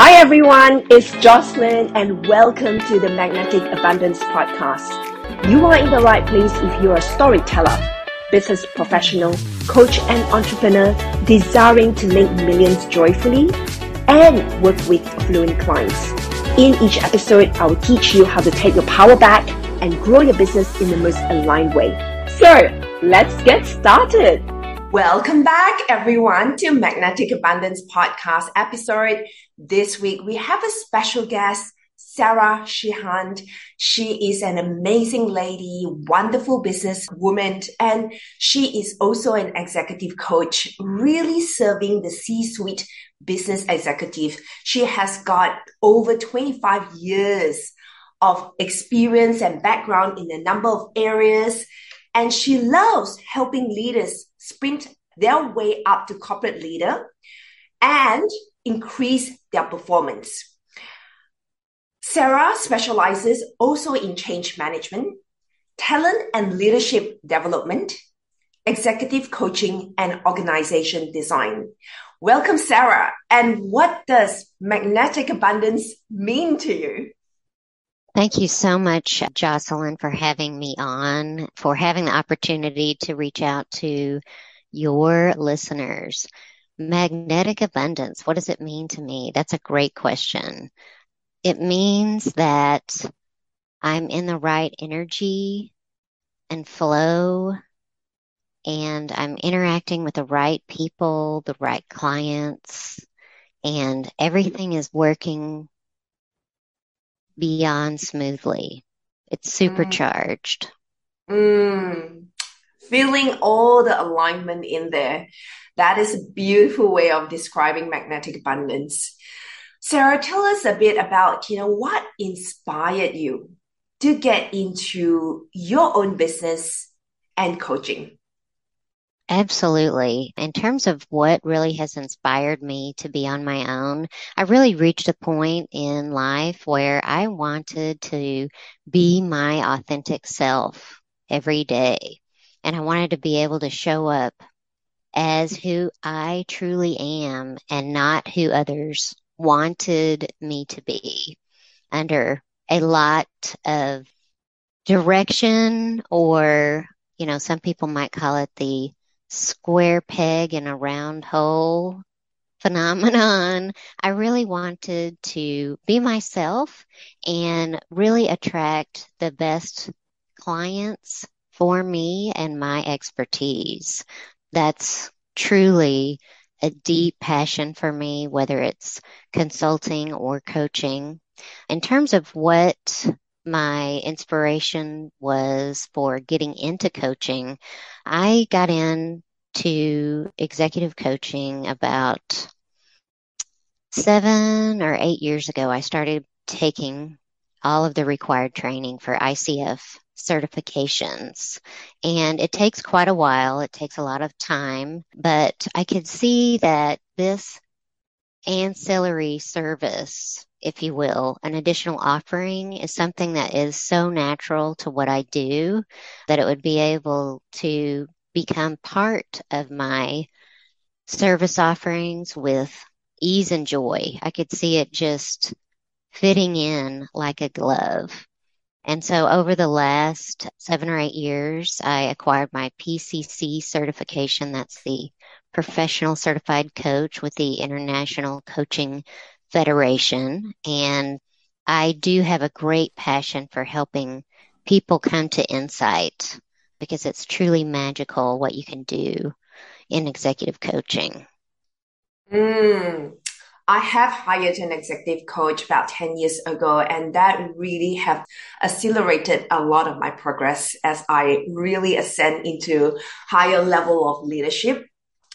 Hi everyone, it's Jocelyn and welcome to the Magnetic Abundance Podcast. You are in the right place if you're a storyteller, business professional, coach and entrepreneur desiring to make millions joyfully and work with affluent clients. In each episode, I will teach you how to take your power back and grow your business in the most aligned way. So, let's get started. Welcome back, everyone, to Magnetic Abundance Podcast episode. This week, we have a special guest, Sarah Sheehan. She is an amazing lady, wonderful business woman, and she is also an executive coach, really serving the C-suite business executive. She has got over 25 years of experience and background in a number of areas. And she loves helping leaders sprint their way up to corporate leader and increase their performance. Sarah specializes also in change management, talent and leadership development, executive coaching, and organization design. Welcome, Sarah. And what does magnetic abundance mean to you? Thank you so much, Jocelyn, for having me on, for having the opportunity to reach out to your listeners. Magnetic abundance, what does it mean to me? That's a great question. It means that I'm in the right energy and flow, and I'm interacting with the right people, the right clients, and everything is working beyond smoothly. It's mm. supercharged. Mm. Feeling all the alignment in there. That is a beautiful way of describing magnetic abundance. Sarah, tell us a bit about, you know, what inspired you to get into your own business and coaching? Absolutely. In terms of what really has inspired me to be on my own, I really reached a point in life where I wanted to be my authentic self every day. And I wanted to be able to show up as who I truly am and not who others wanted me to be under a lot of direction or, you know, some people might call it the square peg in a round hole phenomenon. I really wanted to be myself and really attract the best clients for me and my expertise. That's truly a deep passion for me, whether it's consulting or coaching. In terms of what my inspiration was for getting into coaching, I got into executive coaching about seven or eight years ago. I started taking all of the required training for ICF certifications. And it takes quite a while. It takes a lot of time, but I could see that this ancillary service if you will, an additional offering is something that is so natural to what I do that it would be able to become part of my service offerings with ease and joy. I could see it just fitting in like a glove. And so over the last seven or eight years, I acquired my PCC certification. That's the professional certified coach with the International Coaching Federation. And I do have a great passion for helping people come to insight because it's truly magical what you can do in executive coaching. Mm, I have hired an executive coach about 10 years ago, and that really have accelerated a lot of my progress as I really ascend into higher level of leadership.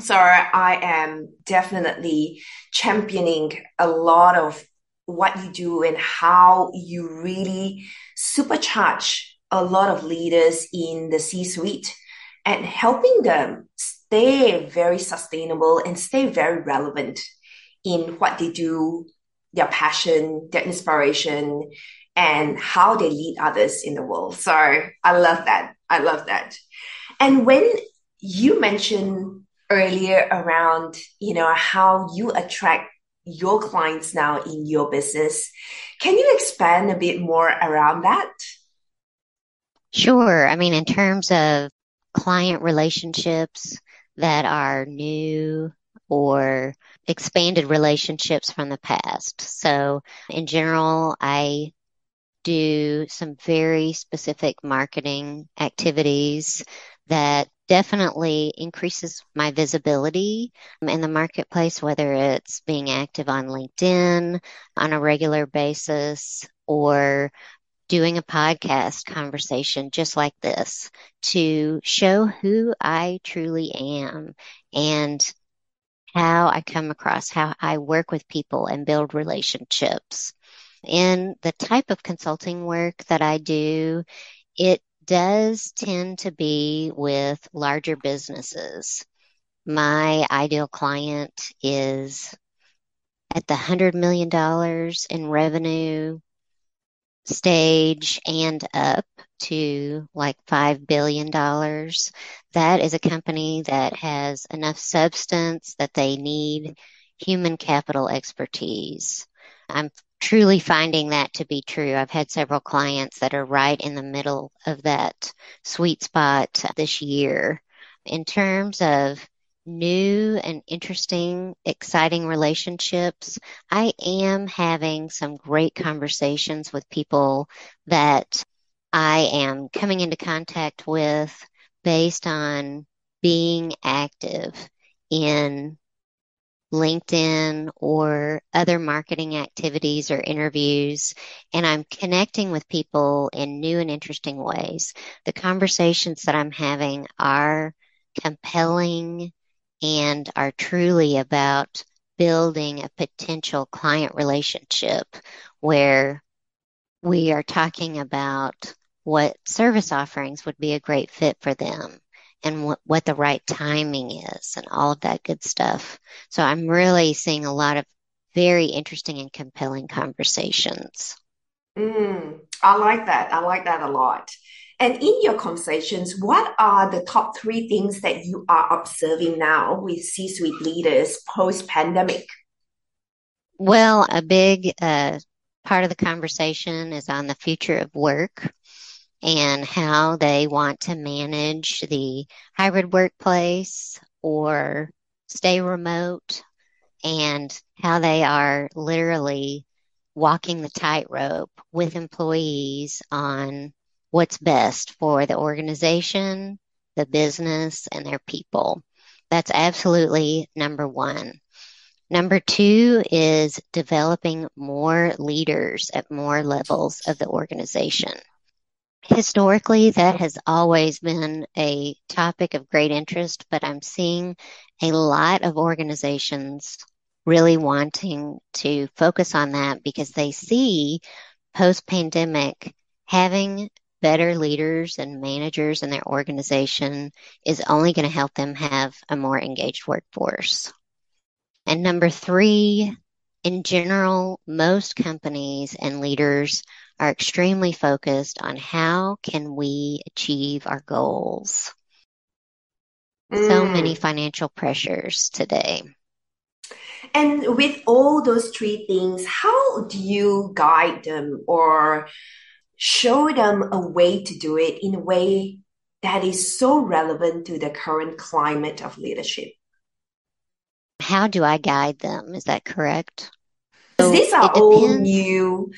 So I am definitely championing a lot of what you do and how you really supercharge a lot of leaders in the C suite and helping them stay very sustainable and stay very relevant in what they do, their passion, their inspiration, and how they lead others in the world. So I love that. I love that. And when you mentioned earlier around, you know, how you attract your clients now in your business. Can you expand a bit more around that? Sure. I mean, in terms of client relationships that are new or expanded relationships from the past. So, in general, I do some very specific marketing activities that definitely increases my visibility um, in the marketplace, whether it's being active on LinkedIn on a regular basis or doing a podcast conversation just like this to show who I truly am and how I come across, how I work with people and build relationships. In the type of consulting work that I do, it does tend to be with larger businesses. My ideal client is at the $100 million in revenue stage and up to like $5 billion. That is a company that has enough substance that they need human capital expertise. I'm truly finding that to be true. I've had several clients that are right in the middle of that sweet spot this year. In terms of new and interesting, exciting relationships, I am having some great conversations with people that I am coming into contact with based on being active in LinkedIn or other marketing activities or interviews, and I'm connecting with people in new and interesting ways. The conversations that I'm having are compelling and are truly about building a potential client relationship where we are talking about what service offerings would be a great fit for them and what, what the right timing is and all of that good stuff. So I'm really seeing a lot of very interesting and compelling conversations. Mm, I like that. I like that a lot. And in your conversations, what are the top three things that you are observing now with C suite leaders post pandemic? Well, a big uh, part of the conversation is on the future of work and how they want to manage the hybrid workplace or stay remote and how they are literally walking the tightrope with employees on what's best for the organization, the business, and their people. That's absolutely number one. Number two is developing more leaders at more levels of the organization. Historically, that has always been a topic of great interest, but I'm seeing a lot of organizations really wanting to focus on that because they see post pandemic having better leaders and managers in their organization is only going to help them have a more engaged workforce. And number three, in general, most companies and leaders are extremely focused on how can we achieve our goals. Mm. So many financial pressures today. And with all those three things, how do you guide them or show them a way to do it in a way that is so relevant to the current climate of leadership? How do I guide them? Is that correct? So these are all new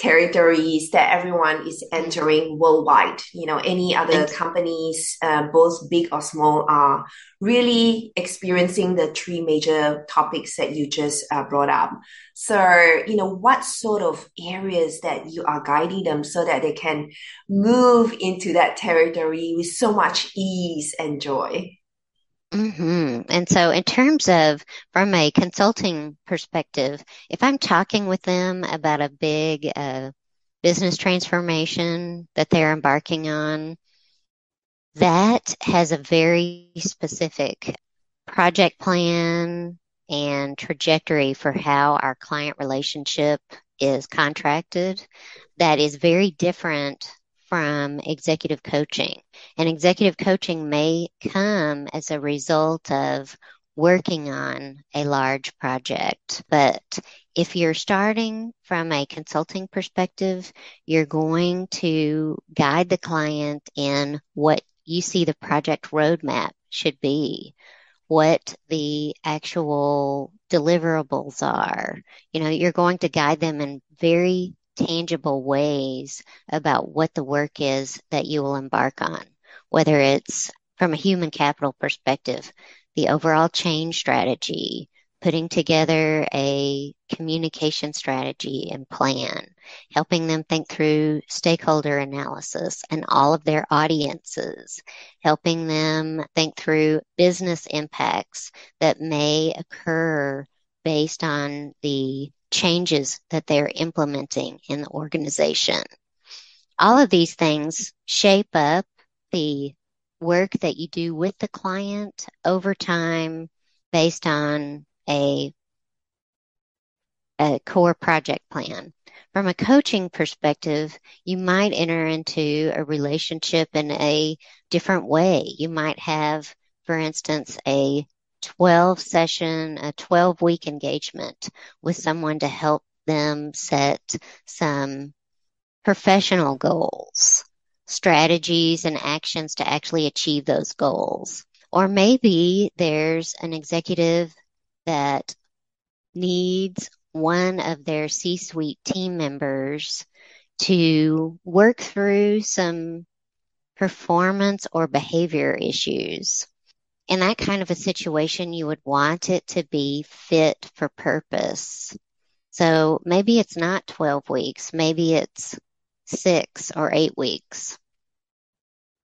territories that everyone is entering worldwide. You know, any other companies, uh, both big or small, are really experiencing the three major topics that you just uh, brought up. So, you know, what sort of areas that you are guiding them so that they can move into that territory with so much ease and joy? Mm-hmm. And so, in terms of from a consulting perspective, if I'm talking with them about a big uh, business transformation that they're embarking on, that has a very specific project plan and trajectory for how our client relationship is contracted that is very different from executive coaching. And executive coaching may come as a result of working on a large project. But if you're starting from a consulting perspective, you're going to guide the client in what you see the project roadmap should be, what the actual deliverables are. You know, you're going to guide them in very tangible ways about what the work is that you will embark on, whether it's from a human capital perspective, the overall change strategy, putting together a communication strategy and plan, helping them think through stakeholder analysis and all of their audiences, helping them think through business impacts that may occur based on the changes that they're implementing in the organization. All of these things shape up the work that you do with the client over time based on a, a core project plan. From a coaching perspective, you might enter into a relationship in a different way. You might have, for instance, a 12 session, a 12 week engagement with someone to help them set some professional goals strategies and actions to actually achieve those goals. Or maybe there's an executive that needs one of their C suite team members to work through some performance or behavior issues. In that kind of a situation, you would want it to be fit for purpose. So maybe it's not 12 weeks, maybe it's six or eight weeks.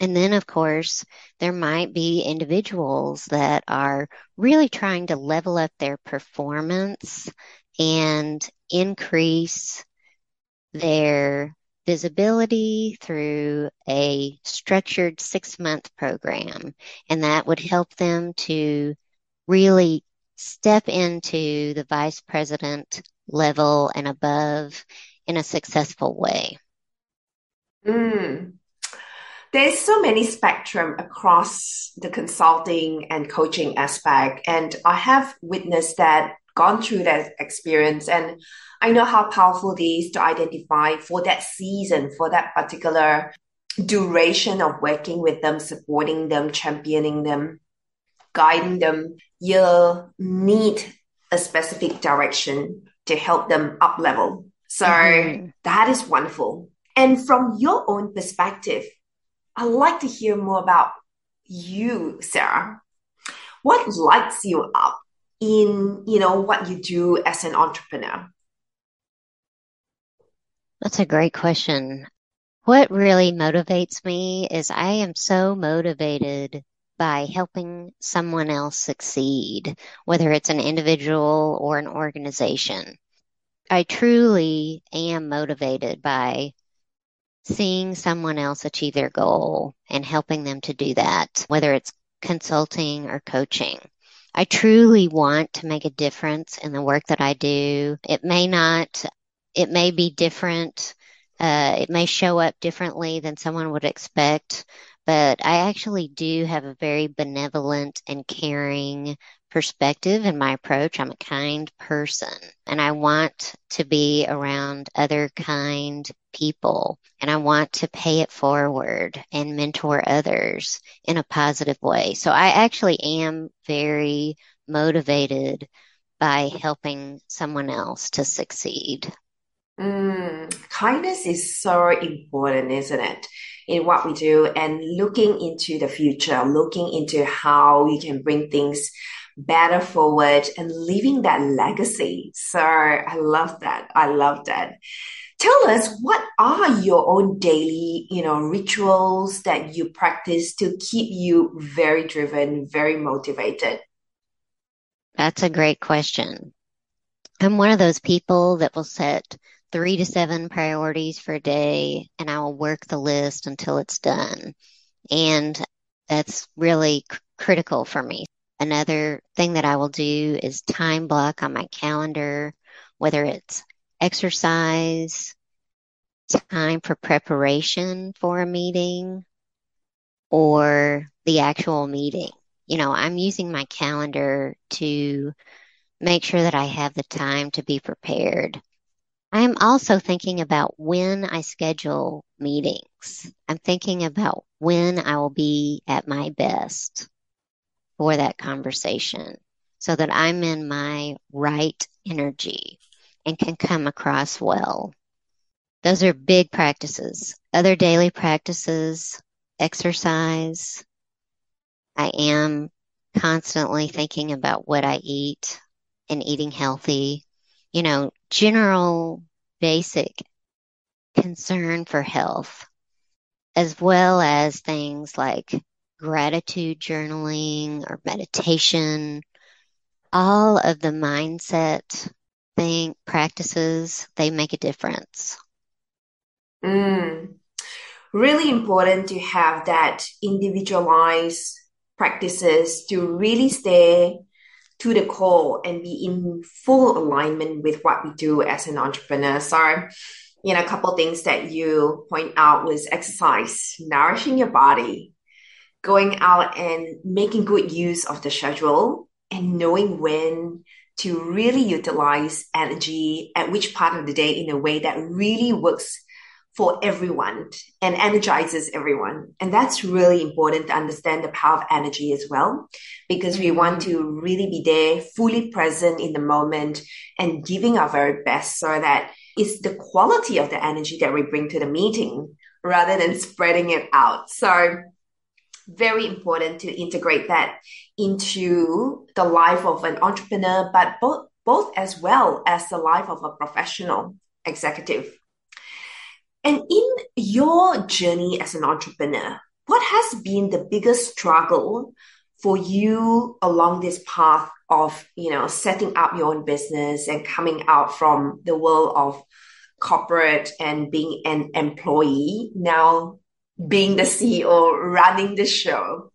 And then, of course, there might be individuals that are really trying to level up their performance and increase their visibility through a structured six month program. And that would help them to really step into the vice president level and above in a successful way. Mm. There's so many spectrum across the consulting and coaching aspect. And I have witnessed that, gone through that experience. And I know how powerful it is to identify for that season, for that particular duration of working with them, supporting them, championing them, guiding them. you'll need a specific direction to help them up level. So mm-hmm. that is wonderful. And from your own perspective, I'd like to hear more about you, Sarah. What lights you up in, you know, what you do as an entrepreneur? That's a great question. What really motivates me is I am so motivated by helping someone else succeed, whether it's an individual or an organization. I truly am motivated by seeing someone else achieve their goal and helping them to do that, whether it's consulting or coaching. I truly want to make a difference in the work that I do. It may not, it may be different. Uh, it may show up differently than someone would expect, but I actually do have a very benevolent and caring perspective in my approach. I'm a kind person and I want to be around other kind people and I want to pay it forward and mentor others in a positive way. So I actually am very motivated by helping someone else to succeed. Mm, kindness is so important, isn't it? In what we do and looking into the future, looking into how you can bring things better forward and leaving that legacy. So I love that. I love that. Tell us what are your own daily, you know, rituals that you practice to keep you very driven, very motivated? That's a great question. I'm one of those people that will set three to seven priorities for a day and I will work the list until it's done. And that's really critical for me. Another thing that I will do is time block on my calendar, whether it's exercise, time for preparation for a meeting, or the actual meeting. you know, I'm using my calendar to make sure that I have the time to be prepared. I am also thinking about when I schedule meetings. I'm thinking about when I will be at my best for that conversation so that I'm in my right energy and can come across well. Those are big practices. Other daily practices, exercise. I am constantly thinking about what I eat and eating healthy. You know, general basic concern for health, as well as things like gratitude journaling or meditation, all of the mindset thing practices, they make a difference. Mm. Really important to have that individualized practices to really stay to the core and be in full alignment with what we do as an entrepreneur. So, you know, a couple things that you point out was exercise, nourishing your body, going out and making good use of the schedule and knowing when to really utilize energy at which part of the day in a way that really works for everyone and energizes everyone. And that's really important to understand the power of energy as well, because we want mm-hmm. to really be there, fully present in the moment and giving our very best so that it's the quality of the energy that we bring to the meeting rather than spreading it out. So very important to integrate that into the life of an entrepreneur, but both both as well as the life of a professional executive. And in your journey as an entrepreneur, what has been the biggest struggle for you along this path of, you know, setting up your own business and coming out from the world of corporate and being an employee, now being the CEO, running the show?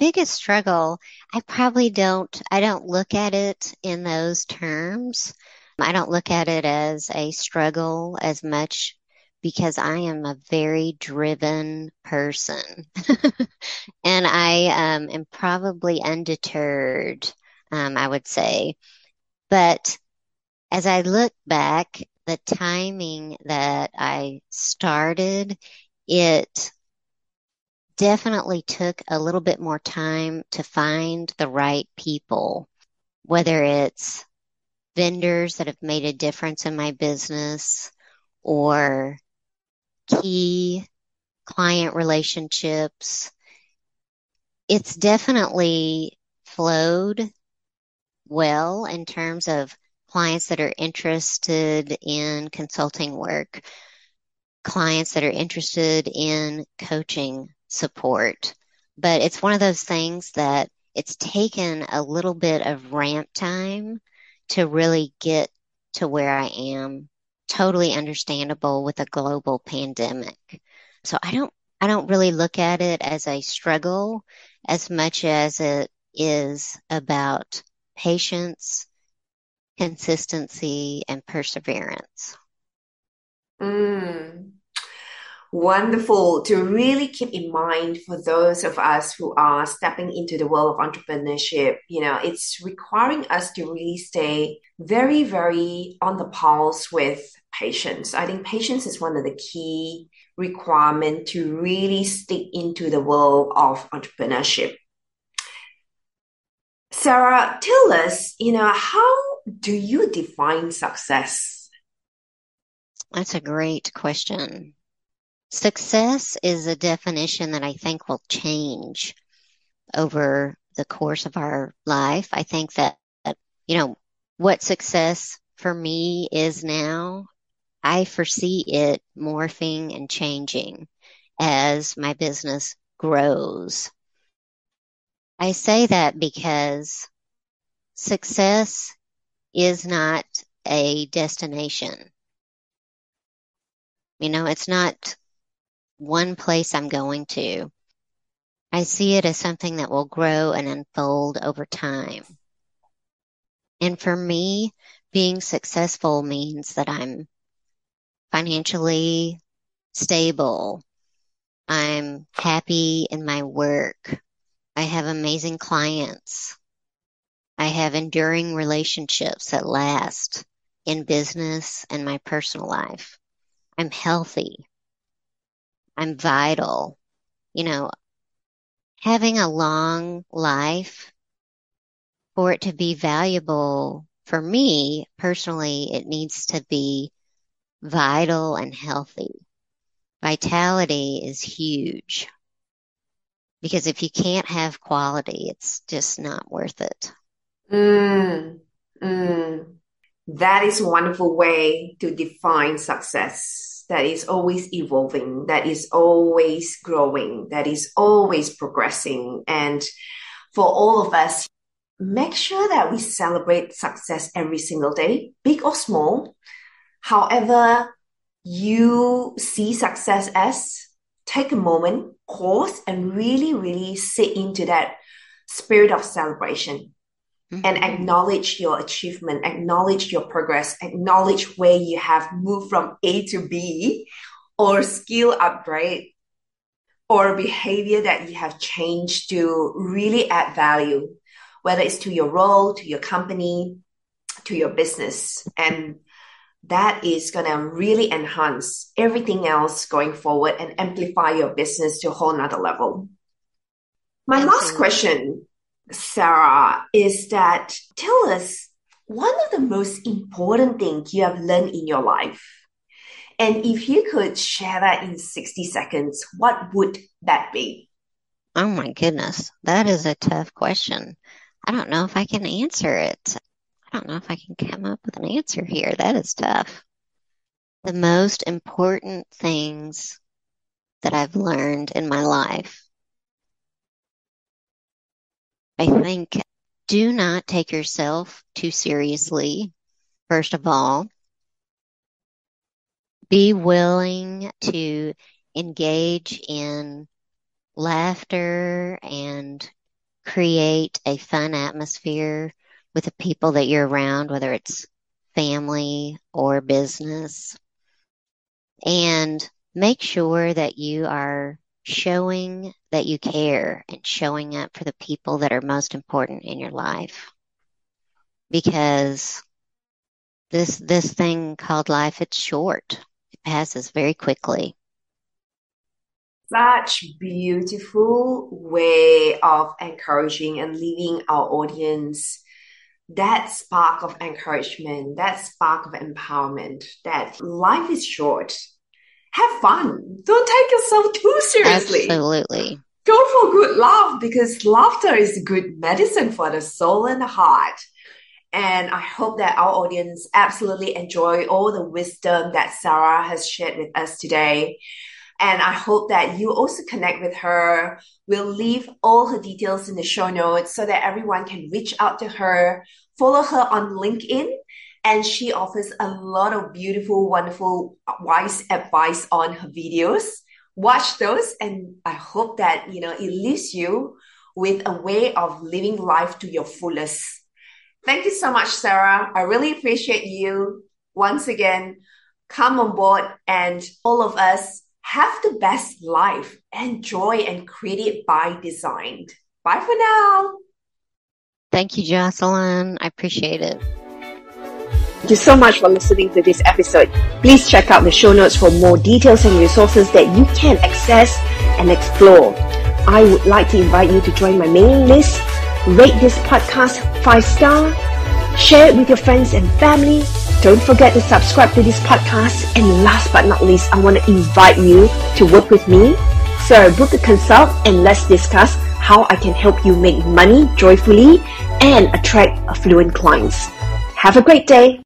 Biggest struggle, I probably don't, I don't look at it in those terms. I don't look at it as a struggle as much because I am a very driven person. and I um, am probably undeterred, um, I would say. But as I look back, the timing that I started, it definitely took a little bit more time to find the right people, whether it's vendors that have made a difference in my business or key client relationships. It's definitely flowed well in terms of clients that are interested in consulting work, clients that are interested in coaching support. But it's one of those things that it's taken a little bit of ramp time to really get to where I am. Totally understandable with a global pandemic. So I don't, I don't really look at it as a struggle as much as it is about patience, consistency, and perseverance. Mm wonderful to really keep in mind for those of us who are stepping into the world of entrepreneurship. You know, it's requiring us to really stay very, very on the pulse with patience. I think patience is one of the key requirement to really stick into the world of entrepreneurship. Sarah, tell us, you know, how do you define success? That's a great question. Success is a definition that I think will change over the course of our life. I think that, you know, what success for me is now, I foresee it morphing and changing as my business grows. I say that because success is not a destination. You know, it's not one place I'm going to. I see it as something that will grow and unfold over time. And for me, being successful means that I'm financially stable. I'm happy in my work. I have amazing clients. I have enduring relationships that last in business and my personal life. I'm healthy. I'm vital. You know, having a long life for it to be valuable for me personally, it needs to be vital and healthy. Vitality is huge because if you can't have quality, it's just not worth it. Mm, mm. That is a wonderful way to define success. That is always evolving, that is always growing, that is always progressing. And for all of us, make sure that we celebrate success every single day, big or small. However, you see success as, take a moment, pause, and really, really sit into that spirit of celebration mm-hmm. and acknowledge your achievement, acknowledge your progress, acknowledge where you have moved from A to B or skill upgrade or behavior that you have changed to really add value, whether it's to your role, to your company, to your business. And that is going to really enhance everything else going forward and amplify your business to a whole nother level. My Absolutely. last question Sarah, is that tell us one of the most important things you have learned in your life. And if you could share that in 60 seconds, what would that be? Oh my goodness, that is a tough question. I don't know if I can answer it. I don't know if I can come up with an answer here. That is tough. The most important things that I've learned in my life I think do not take yourself too seriously, first of all. Be willing to engage in laughter and create a fun atmosphere with the people that you're around, whether it's family or business. And make sure that you are showing that you care and showing up for the people that are most important in your life. Because this this thing called life it's short. It passes very quickly. Such beautiful way of encouraging and leaving our audience that spark of encouragement, that spark of empowerment, that life is short have fun. Don't take yourself too seriously. Absolutely. Go for good laugh because laughter is good medicine for the soul and the heart. And I hope that our audience absolutely enjoy all the wisdom that Sarah has shared with us today. And I hope that you also connect with her. We'll leave all her details in the show notes so that everyone can reach out to her, follow her on LinkedIn and she offers a lot of beautiful, wonderful, wise advice on her videos. Watch those, and I hope that you know it leaves you with a way of living life to your fullest. Thank you so much, Sarah. I really appreciate you once again. Come on board, and all of us have the best life, enjoy, and create it by design. Bye for now. Thank you, Jocelyn. I appreciate it. Thank you so much for listening to this episode. Please check out the show notes for more details and resources that you can access and explore. I would like to invite you to join my mailing list, rate this podcast 5 star, share it with your friends and family. Don't forget to subscribe to this podcast. And last but not least, I want to invite you to work with me. So book a consult and let's discuss how I can help you make money joyfully and attract affluent clients. Have a great day.